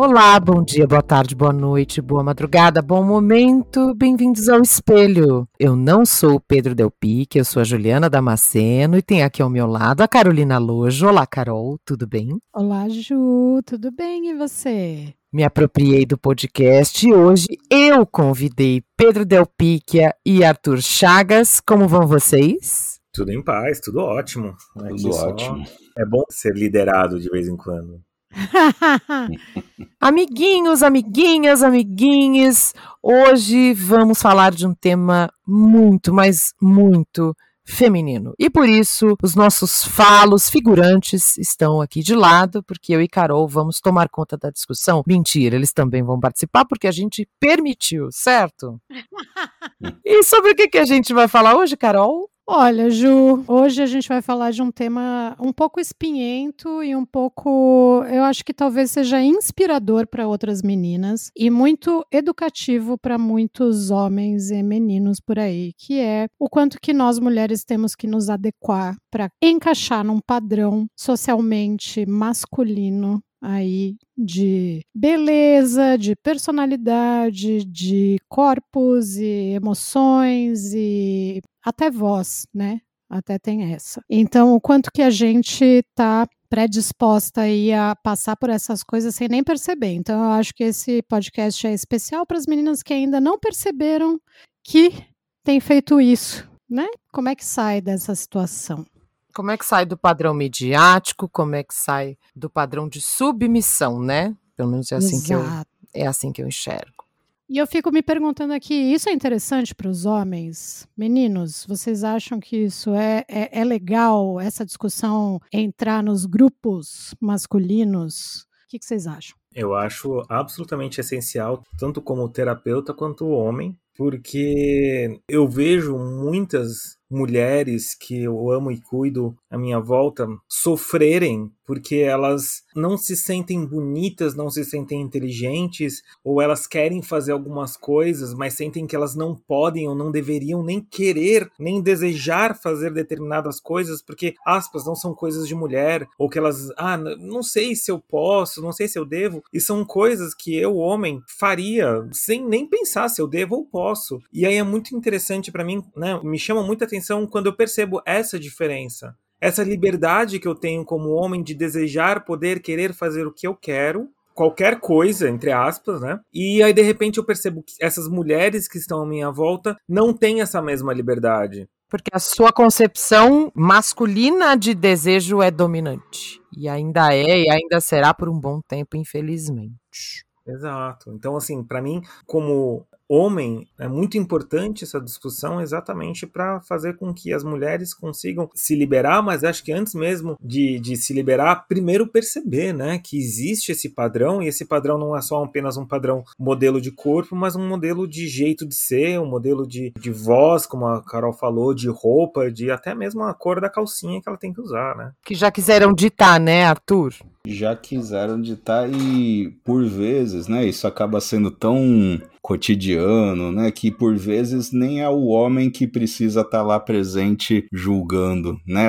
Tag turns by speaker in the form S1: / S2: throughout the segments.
S1: Olá, bom dia, boa tarde, boa noite, boa madrugada, bom momento, bem-vindos ao Espelho. Eu não sou o Pedro Del Pique, eu sou a Juliana Damasceno e tem aqui ao meu lado a Carolina Lojo. Olá, Carol, tudo bem?
S2: Olá, Ju, tudo bem e você?
S1: Me apropriei do podcast e hoje eu convidei Pedro Del Picchia e Arthur Chagas. Como vão vocês?
S3: Tudo em paz, tudo ótimo.
S4: Tudo ótimo.
S3: É bom ser liderado de vez em quando.
S1: Amiguinhos, amiguinhas, amiguinhos, hoje vamos falar de um tema muito, mas muito feminino. E por isso, os nossos falos figurantes estão aqui de lado, porque eu e Carol vamos tomar conta da discussão. Mentira, eles também vão participar porque a gente permitiu, certo? e sobre o que, que a gente vai falar hoje, Carol?
S2: Olha, Ju, hoje a gente vai falar de um tema um pouco espinhento e um pouco, eu acho que talvez seja inspirador para outras meninas e muito educativo para muitos homens e meninos por aí, que é o quanto que nós mulheres temos que nos adequar para encaixar num padrão socialmente masculino aí de beleza, de personalidade, de corpos e emoções e até voz, né? Até tem essa. Então, o quanto que a gente está predisposta aí a passar por essas coisas sem nem perceber. Então, eu acho que esse podcast é especial para as meninas que ainda não perceberam que tem feito isso, né? Como é que sai dessa situação?
S1: Como é que sai do padrão midiático? Como é que sai do padrão de submissão, né? Pelo menos é assim, que eu, é assim que eu enxergo.
S2: E eu fico me perguntando aqui, isso é interessante para os homens? Meninos, vocês acham que isso é, é, é, legal, essa discussão entrar nos grupos masculinos? O que, que vocês acham?
S3: Eu acho absolutamente essencial, tanto como terapeuta quanto homem, porque eu vejo muitas mulheres que eu amo e cuido à minha volta sofrerem porque elas não se sentem bonitas, não se sentem inteligentes, ou elas querem fazer algumas coisas, mas sentem que elas não podem ou não deveriam nem querer, nem desejar fazer determinadas coisas, porque aspas não são coisas de mulher, ou que elas, ah, não sei se eu posso, não sei se eu devo, e são coisas que eu, homem, faria sem nem pensar se eu devo ou posso. E aí é muito interessante para mim, né? Me chama muita atenção quando eu percebo essa diferença essa liberdade que eu tenho como homem de desejar, poder, querer fazer o que eu quero, qualquer coisa, entre aspas, né? E aí de repente eu percebo que essas mulheres que estão à minha volta não têm essa mesma liberdade.
S1: Porque a sua concepção masculina de desejo é dominante. E ainda é e ainda será por um bom tempo, infelizmente.
S3: Exato. Então, assim, para mim, como homem, é muito importante essa discussão exatamente para fazer com que as mulheres consigam se liberar, mas acho que antes mesmo de, de se liberar, primeiro perceber né, que existe esse padrão, e esse padrão não é só apenas um padrão modelo de corpo, mas um modelo de jeito de ser, um modelo de, de voz, como a Carol falou, de roupa, de até mesmo a cor da calcinha que ela tem que usar, né?
S1: Que já quiseram ditar, né, Arthur?
S4: Já quiseram ditar e, por vezes, né, isso acaba sendo tão cotidiano, né? Que por vezes nem é o homem que precisa estar tá lá presente julgando, né?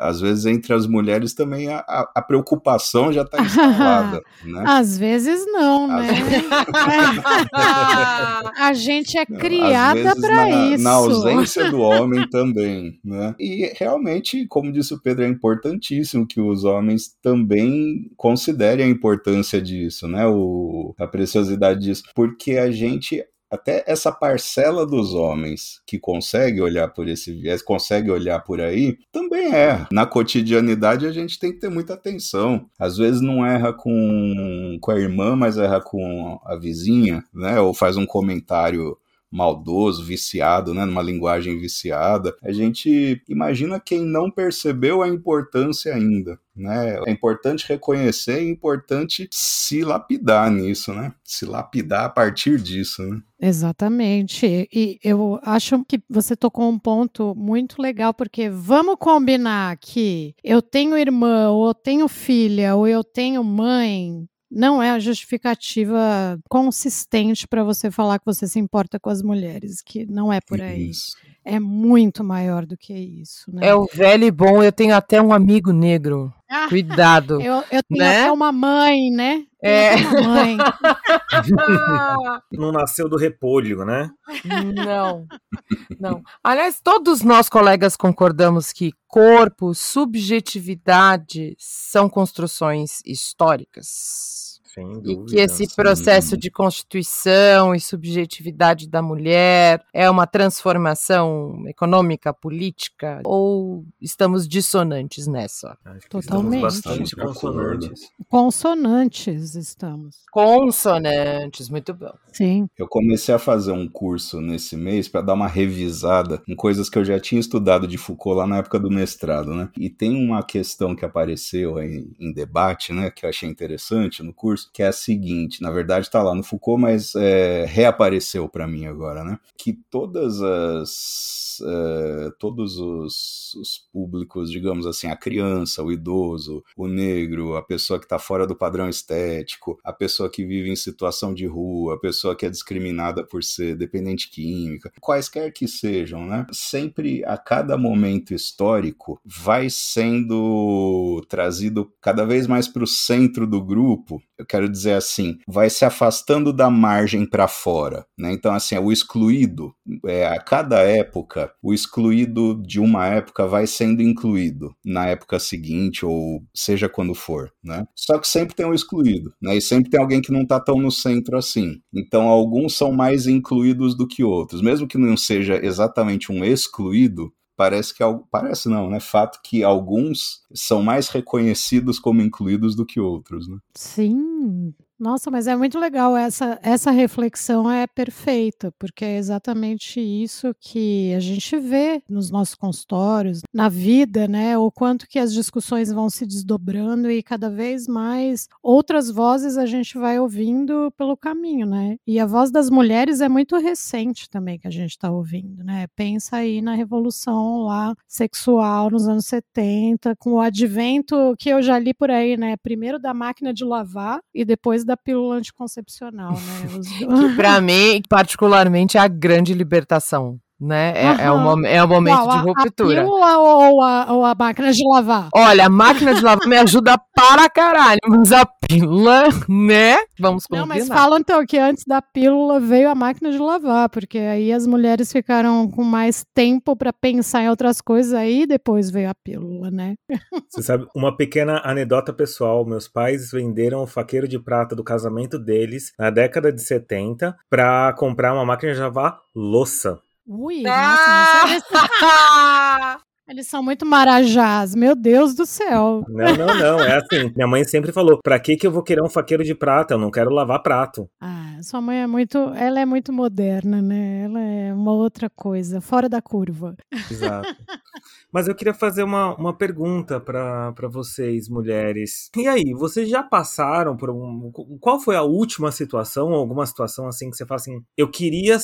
S4: Às vezes entre as mulheres também a, a preocupação já está instalada, né?
S2: Às vezes não, né? a gente é criada para isso.
S4: Na ausência do homem também, né? E realmente, como disse o Pedro, é importantíssimo que os homens também considerem a importância disso, né? O, a preciosidade disso, porque a gente até essa parcela dos homens que consegue olhar por esse viés, consegue olhar por aí, também erra. Na cotidianidade a gente tem que ter muita atenção. Às vezes não erra com, com a irmã, mas erra com a vizinha, né? Ou faz um comentário maldoso, viciado, né, numa linguagem viciada, a gente imagina quem não percebeu a importância ainda. Né? É importante reconhecer, é importante se lapidar nisso, né? Se lapidar a partir disso, né?
S2: Exatamente. E eu acho que você tocou um ponto muito legal, porque vamos combinar que eu tenho irmã, ou eu tenho filha, ou eu tenho mãe, não é a justificativa consistente para você falar que você se importa com as mulheres, que não é por aí. Isso. É muito maior do que isso. Né?
S1: É o velho e bom, eu tenho até um amigo negro. Ah, Cuidado.
S2: eu, eu tenho né? até uma mãe, né? É. mãe.
S3: não nasceu do repolho, né?
S1: Não, não. Aliás, todos nós colegas concordamos que corpo, subjetividade são construções históricas. E que esse processo sim. de constituição e subjetividade da mulher é uma transformação econômica, política, ou estamos dissonantes nessa?
S2: Totalmente.
S3: bastante consonantes.
S2: Consonantes estamos.
S1: Consonantes, muito bom.
S2: Sim.
S4: Eu comecei a fazer um curso nesse mês para dar uma revisada em coisas que eu já tinha estudado de Foucault lá na época do mestrado, né? E tem uma questão que apareceu em, em debate, né, que eu achei interessante no curso, que é a seguinte: na verdade está lá no Foucault, mas é, reapareceu para mim agora, né? Que todas as uh, todos os, os, públicos, digamos assim, a criança, o idoso, o negro, a pessoa que está fora do padrão estético, a pessoa que vive em situação de rua, a pessoa que é discriminada por ser dependente química, quaisquer que sejam, né? Sempre a cada momento histórico vai sendo trazido cada vez mais para o centro do grupo. Quero dizer assim, vai se afastando da margem para fora, né? Então assim, é o excluído. É, a cada época o excluído de uma época vai sendo incluído na época seguinte, ou seja quando for, né? Só que sempre tem um excluído, né? E sempre tem alguém que não está tão no centro assim. Então, alguns são mais incluídos do que outros. Mesmo que não seja exatamente um excluído, parece que parece não, né? Fato que alguns são mais reconhecidos como incluídos do que outros, né?
S2: Sim, nossa, mas é muito legal essa essa reflexão é perfeita, porque é exatamente isso que a gente vê nos nossos consultórios, na vida, né? O quanto que as discussões vão se desdobrando e cada vez mais outras vozes a gente vai ouvindo pelo caminho, né? E a voz das mulheres é muito recente também que a gente está ouvindo, né? Pensa aí na revolução lá sexual nos anos 70, com o advento que eu já li por aí, né? Primeiro da máquina de lavar e depois da pílula anticoncepcional, né? Os...
S1: que para mim, particularmente, é a grande libertação né? É, uhum. é, um, é um momento Qual, de ruptura.
S2: A pílula ou a, ou a máquina de lavar?
S1: Olha, a máquina de lavar me ajuda para caralho, mas a pílula, né? Vamos combinar. Não,
S2: mas falam então que antes da pílula veio a máquina de lavar, porque aí as mulheres ficaram com mais tempo para pensar em outras coisas, aí depois veio a pílula, né?
S3: Você sabe, uma pequena anedota pessoal, meus pais venderam o faqueiro de prata do casamento deles na década de 70 para comprar uma máquina de lavar louça.
S2: Ui, ah! nossa, Eles são muito marajás, meu Deus do céu.
S3: Não, não, não. É assim. Minha mãe sempre falou: pra que, que eu vou querer um faqueiro de prata? Eu não quero lavar prato.
S2: Ah, sua mãe é muito. Ela é muito moderna, né? Ela é uma outra coisa, fora da curva.
S3: Exato. Mas eu queria fazer uma, uma pergunta para vocês, mulheres. E aí, vocês já passaram por um. Qual foi a última situação, alguma situação assim que você fala assim: eu queria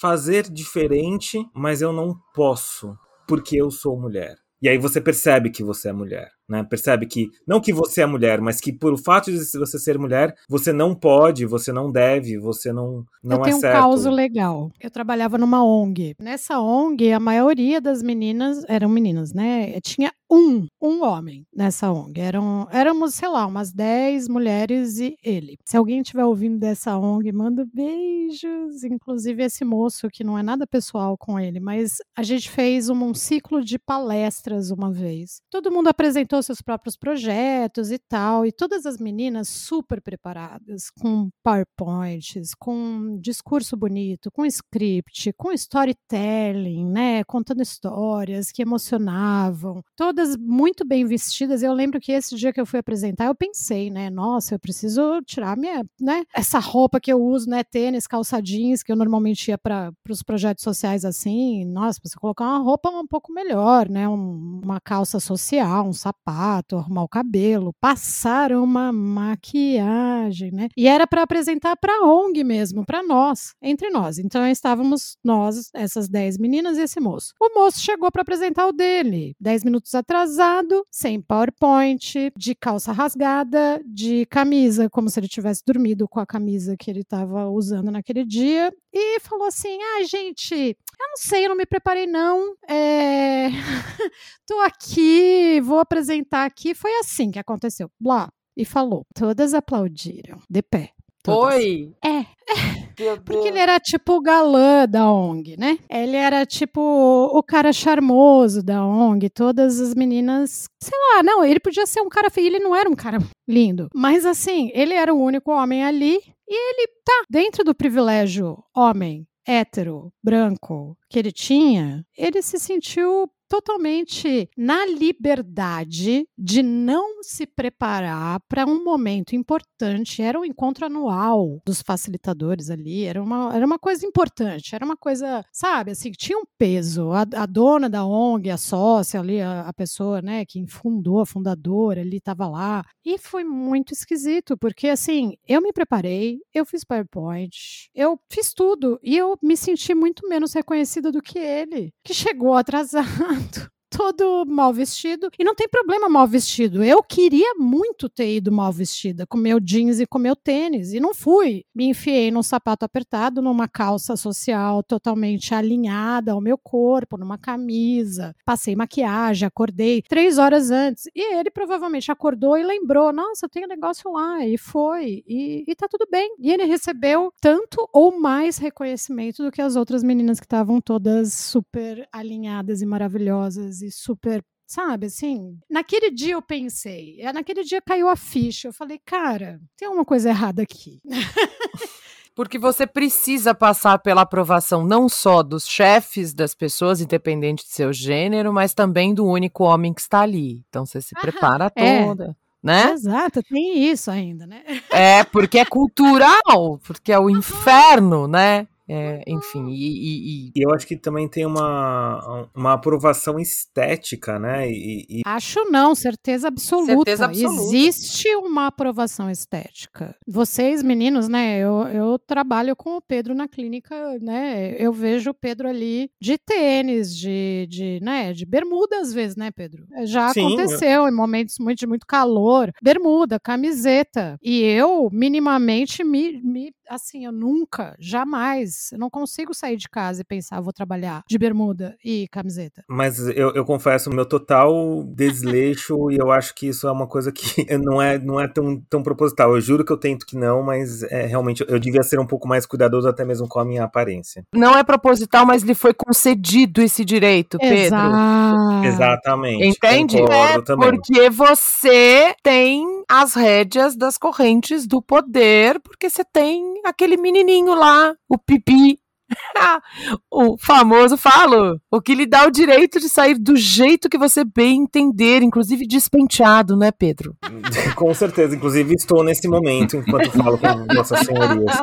S3: fazer diferente, mas eu não posso? Porque eu sou mulher. E aí você percebe que você é mulher, né? Percebe que não que você é mulher, mas que por o fato de você ser mulher, você não pode, você não deve, você não não
S2: eu
S3: é
S2: tenho
S3: certo.
S2: um caso legal. Eu trabalhava numa ONG. Nessa ONG, a maioria das meninas eram meninas, né? Tinha um, um homem nessa ONG. Eram, éramos, sei lá, umas 10 mulheres e ele. Se alguém estiver ouvindo dessa ONG, manda beijos. Inclusive esse moço, que não é nada pessoal com ele, mas a gente fez um, um ciclo de palestras uma vez. Todo mundo apresentou seus próprios projetos e tal, e todas as meninas super preparadas, com PowerPoints, com discurso bonito, com script, com storytelling, né? Contando histórias que emocionavam. Todas muito bem vestidas. Eu lembro que esse dia que eu fui apresentar, eu pensei, né? Nossa, eu preciso tirar minha, né? Essa roupa que eu uso, né? Tênis, calça jeans, que eu normalmente ia para os projetos sociais assim. Nossa, você colocar uma roupa um pouco melhor, né? Um, uma calça social, um sapato, arrumar o cabelo, passar uma maquiagem, né? E era para apresentar para a ONG mesmo, para nós, entre nós. Então estávamos nós, essas 10 meninas e esse moço. O moço chegou para apresentar o dele. 10 minutos atrasado, sem PowerPoint, de calça rasgada, de camisa, como se ele tivesse dormido com a camisa que ele estava usando naquele dia, e falou assim: ah, gente, eu não sei, eu não me preparei, não. É... Tô aqui, vou apresentar aqui. Foi assim que aconteceu. Blá. e falou. Todas aplaudiram, de pé.
S1: Todas. Oi!
S2: É. Porque ele era tipo o galã da ONG, né? Ele era tipo o cara charmoso da ONG. Todas as meninas, sei lá, não, ele podia ser um cara feio, ele não era um cara lindo. Mas assim, ele era o único homem ali e ele tá dentro do privilégio homem hétero, branco que ele tinha, ele se sentiu totalmente na liberdade de não se preparar para um momento importante. Era um encontro anual dos facilitadores ali, era uma, era uma coisa importante, era uma coisa, sabe, assim, tinha um peso. A, a dona da ONG, a sócia ali, a, a pessoa, né, que fundou, a fundadora, ali estava lá. E foi muito esquisito, porque assim, eu me preparei, eu fiz PowerPoint, eu fiz tudo e eu me senti muito menos reconhecida do que ele, que chegou atrasado tanto. Todo mal vestido. E não tem problema mal vestido. Eu queria muito ter ido mal vestida, com meu jeans e com meu tênis. E não fui. Me enfiei num sapato apertado, numa calça social totalmente alinhada ao meu corpo, numa camisa. Passei maquiagem, acordei três horas antes. E ele provavelmente acordou e lembrou: nossa, tenho um negócio lá. E foi. E, e tá tudo bem. E ele recebeu tanto ou mais reconhecimento do que as outras meninas que estavam todas super alinhadas e maravilhosas e super sabe, assim, naquele dia eu pensei, é, naquele dia caiu a ficha, eu falei, cara, tem uma coisa errada aqui.
S1: Porque você precisa passar pela aprovação não só dos chefes das pessoas, independente de seu gênero, mas também do único homem que está ali. Então você se prepara é. toda. Né?
S2: Exato, tem isso ainda, né?
S1: É, porque é cultural, porque é o inferno, né? É, enfim, e,
S3: e, e, Eu acho que também tem uma, uma aprovação estética, né? E,
S2: acho não, certeza absoluta. certeza absoluta. Existe uma aprovação estética. Vocês, meninos, né? Eu, eu trabalho com o Pedro na clínica, né? Eu vejo o Pedro ali de tênis, de, de, né, de bermuda às vezes, né, Pedro? Já Sim, aconteceu eu... em momentos muito, de muito calor. Bermuda, camiseta. E eu, minimamente, me, me assim, eu nunca, jamais, eu não consigo sair de casa e pensar, vou trabalhar de bermuda e camiseta.
S3: Mas eu, eu confesso, meu total desleixo, e eu acho que isso é uma coisa que não é, não é tão, tão proposital. Eu juro que eu tento que não, mas é, realmente eu devia ser um pouco mais cuidadoso até mesmo com a minha aparência.
S1: Não é proposital, mas lhe foi concedido esse direito, Pedro.
S2: Exato.
S3: Exatamente.
S1: Entende? É porque você tem as rédeas das correntes do poder, porque você tem aquele menininho lá, o Pipi, o famoso falo, o que lhe dá o direito de sair do jeito que você bem entender, inclusive despenteado, né, Pedro?
S3: com certeza, inclusive estou nesse momento enquanto falo com vossas senhorias.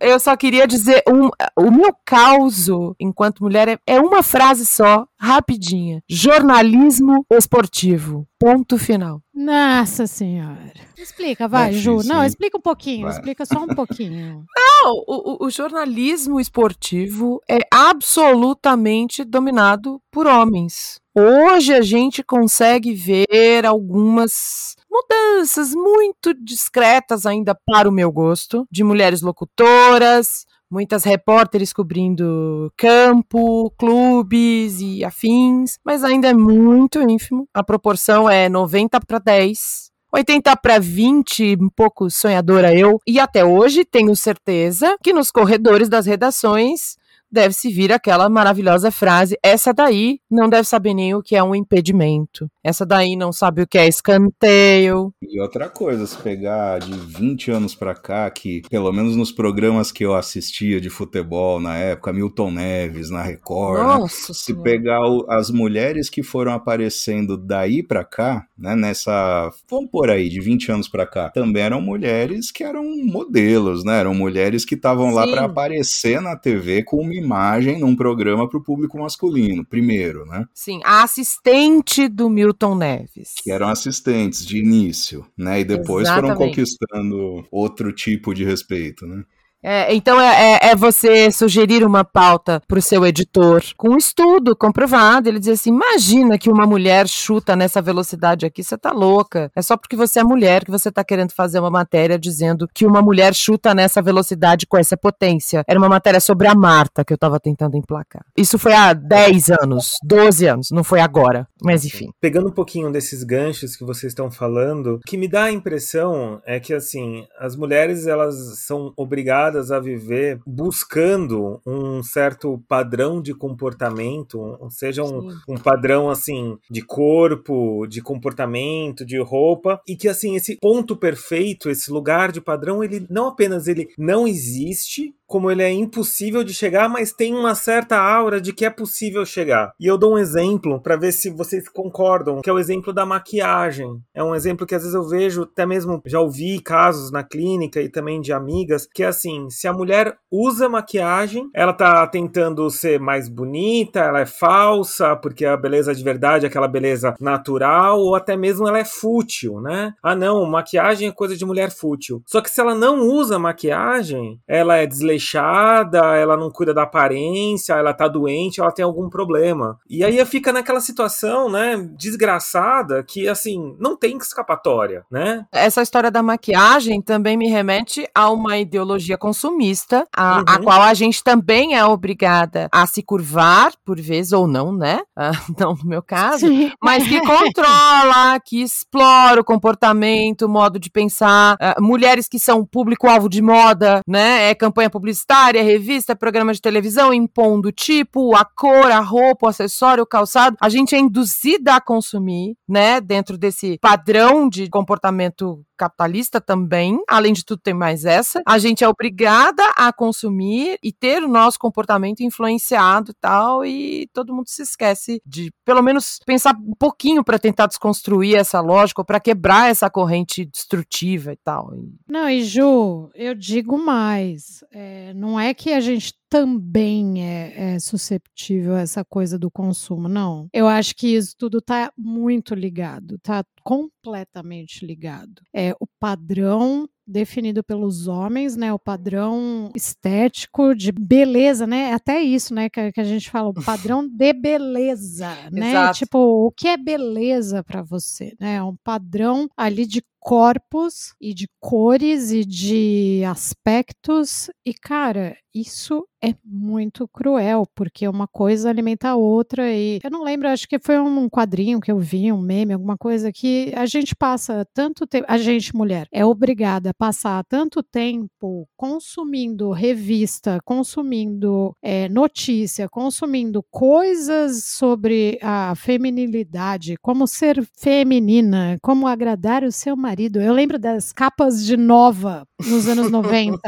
S1: Eu só queria dizer, um, o meu caso enquanto mulher é, é uma frase só, rapidinha: jornalismo esportivo. Ponto final.
S2: Nossa Senhora. Explica, vai, é Ju. Não, explica um pouquinho, vai. explica só um pouquinho.
S1: Não, o, o, jornalismo esportivo é absolutamente dominado por homens. Hoje a gente consegue ver algumas mudanças muito discretas ainda para o meu gosto, de mulheres locutoras, muitas repórteres cobrindo campo, clubes e afins, mas ainda é muito ínfimo. A proporção é 90 para 10. 80 para 20, um pouco sonhadora eu, e até hoje tenho certeza que nos corredores das redações deve-se vir aquela maravilhosa frase: essa daí não deve saber nem o que é um impedimento. Essa daí não sabe o que é escanteio.
S4: E outra coisa, se pegar de 20 anos pra cá, que pelo menos nos programas que eu assistia de futebol na época, Milton Neves, na Record, né? Nossa né? se pegar o, as mulheres que foram aparecendo daí pra cá, né, nessa, vamos por aí, de 20 anos pra cá, também eram mulheres que eram modelos, né? Eram mulheres que estavam lá para aparecer na TV com uma imagem num programa para o público masculino, primeiro, né?
S1: Sim, a assistente do Milton Neves.
S4: Que eram assistentes de início, né? E depois Exatamente. foram conquistando outro tipo de respeito, né?
S1: É, então é, é, é, você sugerir uma pauta para o seu editor com um estudo comprovado. Ele diz assim: imagina que uma mulher chuta nessa velocidade aqui, você tá louca. É só porque você é mulher que você tá querendo fazer uma matéria dizendo que uma mulher chuta nessa velocidade com essa potência. Era uma matéria sobre a Marta que eu estava tentando emplacar. Isso foi há 10 anos, 12 anos, não foi agora. Mas enfim.
S3: Pegando um pouquinho desses ganchos que vocês estão falando, o que me dá a impressão é que assim, as mulheres elas são obrigadas a viver buscando um certo padrão de comportamento, seja um, um padrão assim de corpo, de comportamento, de roupa, e que assim esse ponto perfeito, esse lugar de padrão, ele não apenas ele não existe, como ele é impossível de chegar, mas tem uma certa aura de que é possível chegar. E eu dou um exemplo para ver se vocês concordam, que é o exemplo da maquiagem. É um exemplo que às vezes eu vejo, até mesmo já ouvi casos na clínica e também de amigas, que é assim, se a mulher usa maquiagem, ela tá tentando ser mais bonita, ela é falsa, porque a beleza de verdade é aquela beleza natural, ou até mesmo ela é fútil, né? Ah não, maquiagem é coisa de mulher fútil. Só que se ela não usa maquiagem, ela é desleixada desleixada, ela não cuida da aparência, ela tá doente, ela tem algum problema. E aí fica naquela situação, né, desgraçada, que assim, não tem escapatória, né?
S1: Essa história da maquiagem também me remete a uma ideologia consumista, a, uhum. a qual a gente também é obrigada a se curvar, por vezes, ou não, né? Ah, não no meu caso, Sim. mas que controla, que explora o comportamento, o modo de pensar. Uh, mulheres que são público-alvo de moda, né? É campanha publicitária publicitária, revista, programa de televisão, impondo o tipo, a cor, a roupa, o acessório, o calçado. A gente é induzida a consumir, né, dentro desse padrão de comportamento capitalista também, além de tudo tem mais essa. A gente é obrigada a consumir e ter o nosso comportamento influenciado e tal, e todo mundo se esquece de pelo menos pensar um pouquinho para tentar desconstruir essa lógica, para quebrar essa corrente destrutiva e tal.
S2: Não, e Ju, eu digo mais, é, não é que a gente também é, é, susceptível a essa coisa do consumo, não. Eu acho que isso tudo está muito ligado, está completamente ligado. É o padrão definido pelos homens, né? O padrão estético de beleza, né? Até isso, né? Que, que a gente fala, o padrão de beleza, né? Exato. Tipo, o que é beleza para você, né? É um padrão ali de corpos e de cores e de aspectos. E, cara, isso é muito cruel, porque uma coisa alimenta a outra. E eu não lembro, acho que foi um quadrinho que eu vi, um meme, alguma coisa, que a gente passa tanto tempo, a gente, mulher, é obrigada a passar tanto tempo consumindo revista, consumindo é, notícia, consumindo coisas sobre a feminilidade, como ser feminina, como agradar o seu marido. Eu lembro das capas de Nova nos anos 90.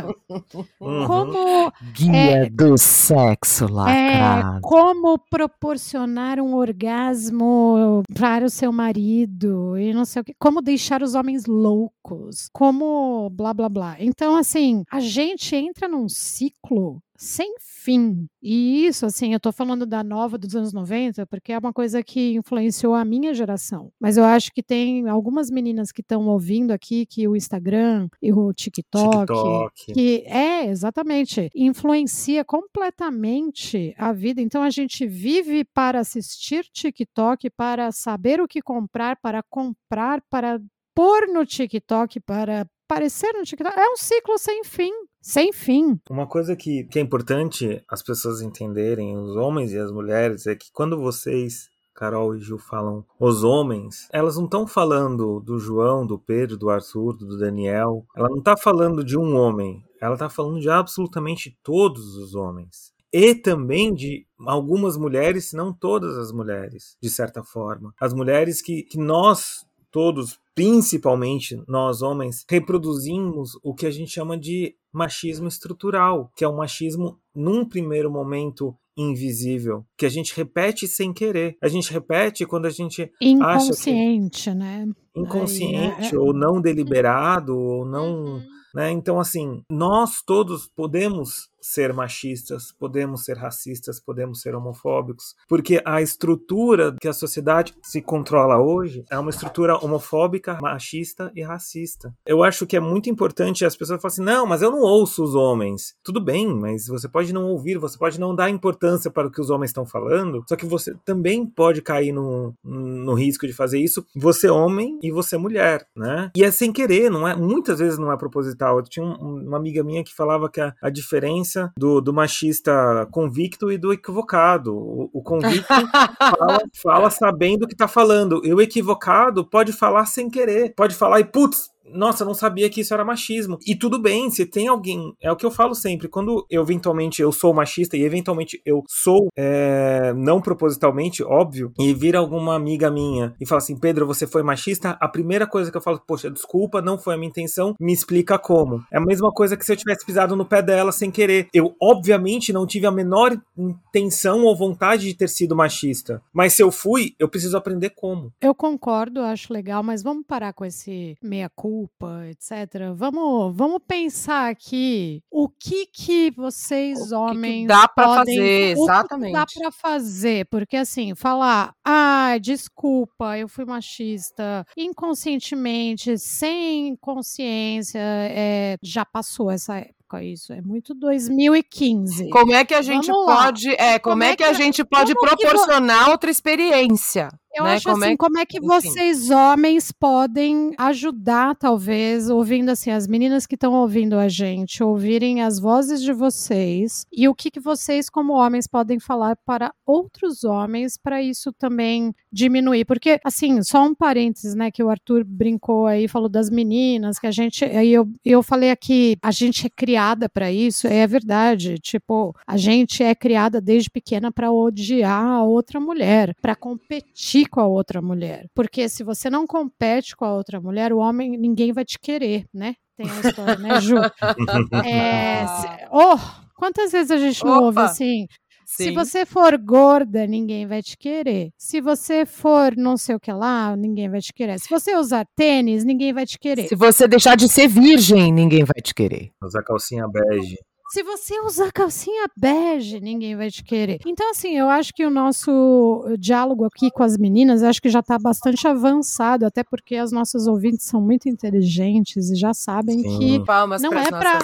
S1: Uhum. Como. Guia é, do sexo lacrado.
S2: É, como proporcionar um orgasmo para o seu marido e não sei o que. Como deixar os homens loucos. Como blá blá blá. Então, assim, a gente entra num ciclo sem fim. E isso, assim, eu tô falando da nova dos anos 90, porque é uma coisa que influenciou a minha geração. Mas eu acho que tem algumas meninas que estão ouvindo aqui que o Instagram e o TikTok, TikTok, que é exatamente influencia completamente a vida. Então a gente vive para assistir TikTok, para saber o que comprar, para comprar, para pôr no TikTok, para aparecer no TikTok. É um ciclo sem fim. Sem fim.
S3: Uma coisa que, que é importante as pessoas entenderem, os homens e as mulheres, é que quando vocês Carol e Gil falam os homens, elas não estão falando do João, do Pedro, do Arthur, do Daniel. Ela não está falando de um homem. Ela está falando de absolutamente todos os homens. E também de algumas mulheres, se não todas as mulheres, de certa forma. As mulheres que, que nós todos, principalmente nós homens, reproduzimos o que a gente chama de machismo estrutural, que é um machismo num primeiro momento invisível, que a gente repete sem querer. A gente repete quando a gente
S2: inconsciente,
S3: acha
S2: que... né?
S3: Inconsciente Aí, é... ou não deliberado ou não, uhum. né? Então assim, nós todos podemos ser machistas, podemos ser racistas, podemos ser homofóbicos, porque a estrutura que a sociedade se controla hoje é uma estrutura homofóbica, machista e racista. Eu acho que é muito importante as pessoas falarem assim: não, mas eu não ouço os homens. Tudo bem, mas você pode não ouvir, você pode não dar importância para o que os homens estão falando, só que você também pode cair no, no risco de fazer isso, você homem e você mulher, né? E é sem querer, não é? Muitas vezes não é proposital. Eu tinha um, uma amiga minha que falava que a, a diferença do, do machista convicto e do equivocado. O, o convicto fala, fala, sabendo o que tá falando. E o equivocado pode falar sem querer. Pode falar e, putz, nossa, eu não sabia que isso era machismo. E tudo bem, se tem alguém. É o que eu falo sempre. Quando eu, eventualmente eu sou machista e eventualmente eu sou, é, não propositalmente, óbvio, e vira alguma amiga minha e fala assim: Pedro, você foi machista, a primeira coisa que eu falo, poxa, desculpa, não foi a minha intenção, me explica como. É a mesma coisa que se eu tivesse pisado no pé dela sem querer. Eu, obviamente, não tive a menor intenção ou vontade de ter sido machista. Mas se eu fui, eu preciso aprender como.
S2: Eu concordo, acho legal, mas vamos parar com esse meia-culpa culpa, etc. Vamos, vamos pensar aqui o que que vocês
S1: o
S2: homens
S1: que que dá para
S2: fazer,
S1: exatamente.
S2: dá para fazer, porque assim, falar, ah, desculpa, eu fui machista, inconscientemente, sem consciência, é, já passou essa época isso. É muito 2015.
S1: Como é que a gente pode, é, como, como, é que, a gente pode proporcionar outra experiência?
S2: Eu
S1: né?
S2: acho como assim, é... como é que vocês homens podem ajudar, talvez, ouvindo assim, as meninas que estão ouvindo a gente, ouvirem as vozes de vocês e o que, que vocês, como homens, podem falar para outros homens para isso também diminuir. Porque, assim, só um parênteses, né, que o Arthur brincou aí, falou das meninas, que a gente, aí eu, eu falei aqui, a gente é criada para isso, é verdade, tipo, a gente é criada desde pequena para odiar a outra mulher, para competir com a outra mulher. Porque se você não compete com a outra mulher, o homem, ninguém vai te querer, né? Tem a história, né, Ju? É, oh, quantas vezes a gente não Opa. ouve assim? Sim. Se você for gorda, ninguém vai te querer. Se você for não sei o que lá, ninguém vai te querer. Se você usar tênis, ninguém vai te querer.
S1: Se você deixar de ser virgem, ninguém vai te querer.
S3: Usar calcinha bege.
S2: Se você usar calcinha bege, ninguém vai te querer. Então, assim, eu acho que o nosso diálogo aqui com as meninas, acho que já está bastante avançado, até porque as nossas ouvintes são muito inteligentes e já sabem Sim. que
S1: Palmas
S2: não é para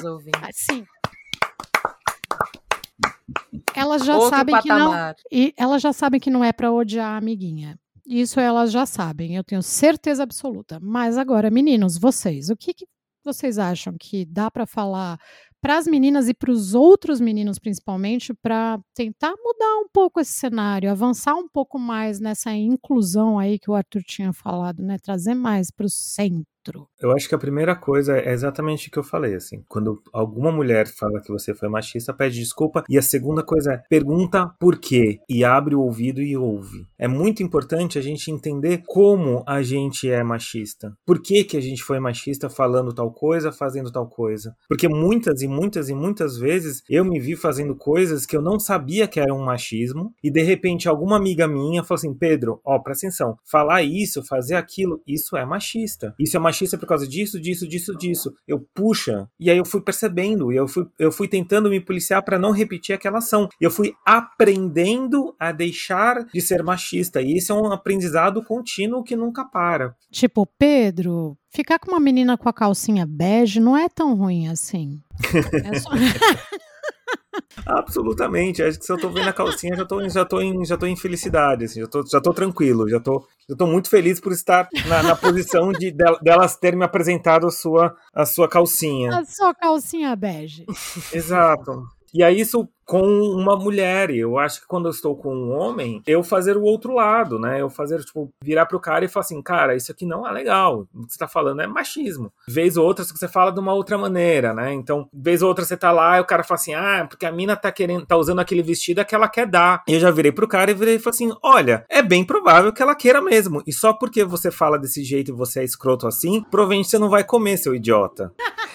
S2: Sim. Elas já Outro sabem patamar. que não e elas já sabem que não é para odiar a amiguinha. Isso elas já sabem, eu tenho certeza absoluta. Mas agora, meninos, vocês, o que, que vocês acham que dá para falar para as meninas e para os outros meninos, principalmente, para tentar mudar um pouco esse cenário, avançar um pouco mais nessa inclusão aí que o Arthur tinha falado, né? Trazer mais para o centro outro.
S3: Eu acho que a primeira coisa é exatamente o que eu falei, assim. Quando alguma mulher fala que você foi machista, pede desculpa. E a segunda coisa é pergunta por quê e abre o ouvido e ouve. É muito importante a gente entender como a gente é machista. Por que, que a gente foi machista falando tal coisa, fazendo tal coisa. Porque muitas e muitas e muitas vezes eu me vi fazendo coisas que eu não sabia que era um machismo. E de repente alguma amiga minha falou assim: Pedro, ó, presta atenção. Falar isso, fazer aquilo, isso é machista. Isso é machista machista por causa disso, disso, disso, disso. Eu puxa. E aí eu fui percebendo, e eu fui, eu fui tentando me policiar para não repetir aquela ação. E eu fui aprendendo a deixar de ser machista. E isso é um aprendizado contínuo que nunca para.
S2: Tipo, Pedro, ficar com uma menina com a calcinha bege não é tão ruim assim. É só...
S3: Absolutamente. Acho que se eu tô vendo a calcinha, já tô, já tô, em, já tô em felicidade, assim, já, tô, já tô tranquilo, já tô, já tô muito feliz por estar na, na posição de delas terem me apresentado a sua, a sua calcinha.
S2: A sua calcinha bege.
S3: Exato. E aí isso com uma mulher. E eu acho que quando eu estou com um homem, eu fazer o outro lado, né? Eu fazer, tipo, virar pro cara e falar assim, cara, isso aqui não é legal. O que você tá falando é machismo. Vez ou outra, você fala de uma outra maneira, né? Então, vez ou outra você tá lá e o cara fala assim, ah, porque a mina tá querendo, tá usando aquele vestido que ela quer dar. E eu já virei pro cara e virei e falei assim, olha, é bem provável que ela queira mesmo. E só porque você fala desse jeito e você é escroto assim, provavelmente você não vai comer, seu idiota.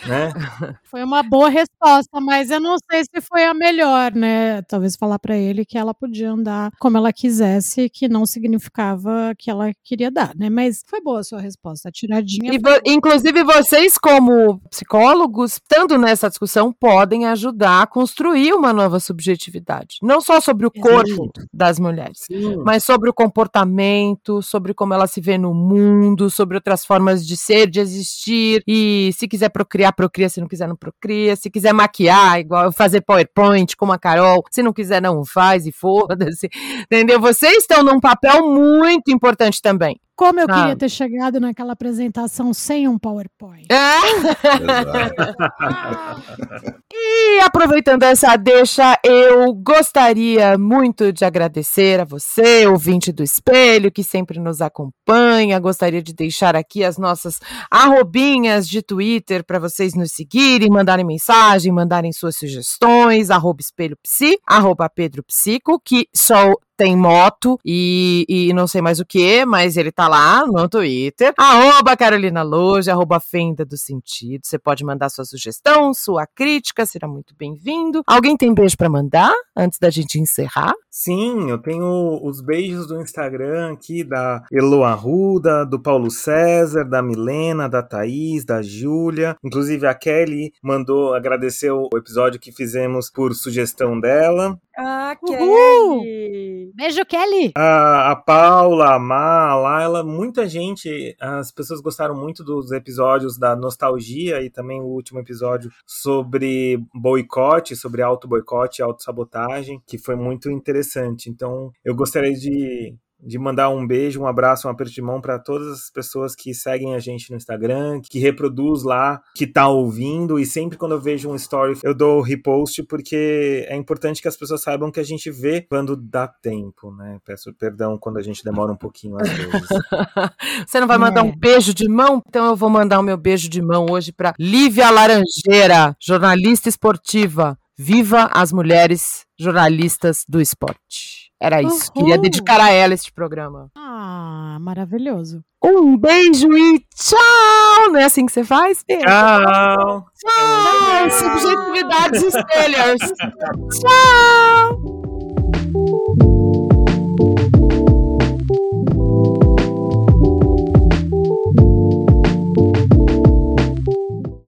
S3: Né?
S2: Foi uma boa resposta, mas eu não sei se foi a melhor né? Talvez falar para ele que ela podia andar como ela quisesse, que não significava que ela queria dar, né? Mas foi boa a sua resposta, a tiradinha.
S1: Vo inclusive, vocês, como psicólogos, estando nessa discussão, podem ajudar a construir uma nova subjetividade. Não só sobre o corpo das mulheres, Sim. mas sobre o comportamento, sobre como ela se vê no mundo, sobre outras formas de ser, de existir. E se quiser procriar, procria. Se não quiser, não procria. Se quiser maquiar, igual fazer PowerPoint, como a Carol, se não quiser, não faz e foda-se. Entendeu? Vocês estão num papel muito importante também.
S2: Como eu ah. queria ter chegado naquela apresentação sem um PowerPoint. É.
S1: e aproveitando essa deixa, eu gostaria muito de agradecer a você, ouvinte do Espelho, que sempre nos acompanha. Gostaria de deixar aqui as nossas arrobinhas de Twitter para vocês nos seguirem, mandarem mensagem, mandarem suas sugestões, arroba espelho psi, arroba Pedro Psico, que só tem moto e, e não sei mais o que, mas ele tá lá no Twitter. Arroba Carolina Loja, arroba Fenda do Sentido. Você pode mandar sua sugestão, sua crítica, será muito bem-vindo. Alguém tem beijo para mandar antes da gente encerrar?
S3: Sim, eu tenho os beijos do Instagram aqui da Elo Arruda, do Paulo César, da Milena, da Thaís, da Júlia. Inclusive a Kelly mandou agradecer o episódio que fizemos por sugestão dela.
S2: Ah, Kelly! Beijo, Kelly!
S3: A, a Paula, a Ma, a Laila, muita gente, as pessoas gostaram muito dos episódios da nostalgia e também o último episódio sobre boicote, sobre auto-boicote e auto-sabotagem, que foi muito interessante. Então, eu gostaria de de mandar um beijo, um abraço, um aperto de mão para todas as pessoas que seguem a gente no Instagram, que reproduz lá, que tá ouvindo e sempre quando eu vejo um story eu dou repost porque é importante que as pessoas saibam que a gente vê quando dá tempo, né? Peço perdão quando a gente demora um pouquinho às vezes.
S1: Você não vai mandar é. um beijo de mão? Então eu vou mandar o meu beijo de mão hoje para Lívia Laranjeira, jornalista esportiva. Viva as mulheres jornalistas do esporte. Era isso. Uhum. Queria dedicar a ela este programa.
S2: Ah, maravilhoso.
S1: Um beijo e tchau! Não é assim que você faz?
S3: Tchau!
S1: Tchau! Subjetividades espelhas. tchau!